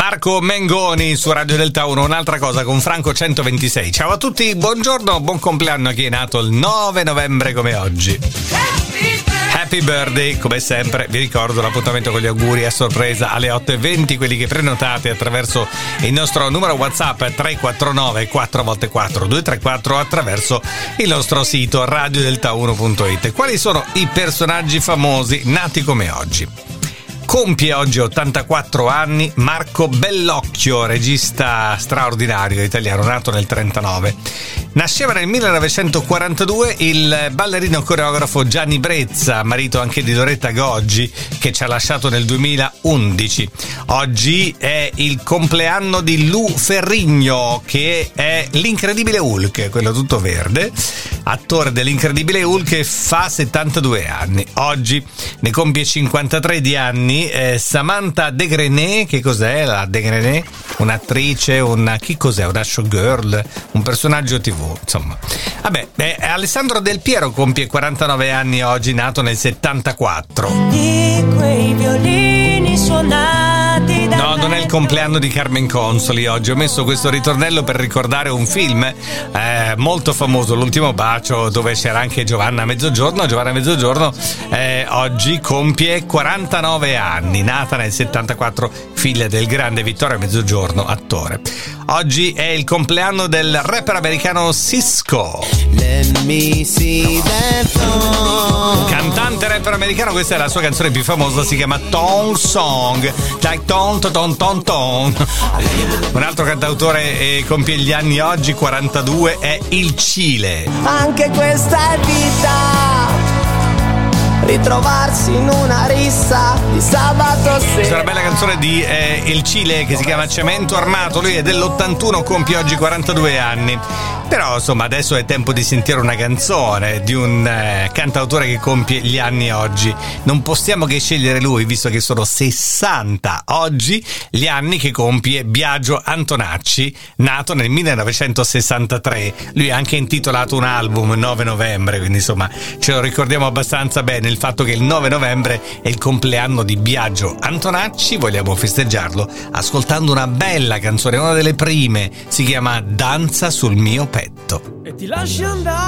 Marco Mengoni su Radio Delta 1, un'altra cosa con Franco 126. Ciao a tutti, buongiorno, buon compleanno a chi è nato il 9 novembre come oggi. Happy birthday, come sempre, vi ricordo l'appuntamento con gli auguri a sorpresa alle 8.20, quelli che prenotate attraverso il nostro numero WhatsApp 349 4x4 234 attraverso il nostro sito radiodelta1.it. Quali sono i personaggi famosi nati come oggi? Compie oggi 84 anni Marco Bellocchio, regista straordinario italiano, nato nel 39. Nasceva nel 1942 il ballerino coreografo Gianni Brezza, marito anche di Loretta Goggi, che ci ha lasciato nel 2011. Oggi è il compleanno di Lou Ferrigno, che è l'incredibile Hulk, quello tutto verde, attore dell'incredibile Hulk, fa 72 anni. Oggi ne compie 53 di anni eh, Samantha De Grenet, che cos'è la De Grenet? Un'attrice, una... chi cos'è? Una showgirl, un personaggio tv insomma. Vabbè, beh, Alessandro Del Piero compie 49 anni oggi, nato nel 74. Di quei violini suonati compleanno di Carmen Consoli oggi. Ho messo questo ritornello per ricordare un film eh, molto famoso, L'ultimo bacio, dove c'era anche Giovanna Mezzogiorno. Giovanna Mezzogiorno eh, oggi compie 49 anni, nata nel 74, figlia del grande Vittorio Mezzogiorno, attore. Oggi è il compleanno del rapper americano Cisco. Cantante rapper americano, questa è la sua canzone più famosa, si chiama Tong Song. Like ton ton ton ton. Un altro cantautore eh, compie gli anni oggi, 42, è il Cile. Anche questa è vita ritrovarsi in una rissa di sabato sera. Questa è una bella canzone di eh, Il Cile che si chiama Cemento Armato, lui è dell'81, compie oggi 42 anni. Però insomma adesso è tempo di sentire una canzone di un eh, cantautore che compie gli anni oggi. Non possiamo che scegliere lui visto che sono 60 oggi gli anni che compie Biagio Antonacci, nato nel 1963. Lui ha anche intitolato un album 9 novembre, quindi insomma ce lo ricordiamo abbastanza bene il fatto che il 9 novembre è il compleanno di Biagio Antonacci. Vogliamo festeggiarlo ascoltando una bella canzone, una delle prime, si chiama Danza sul mio petto. E ti lasci andare.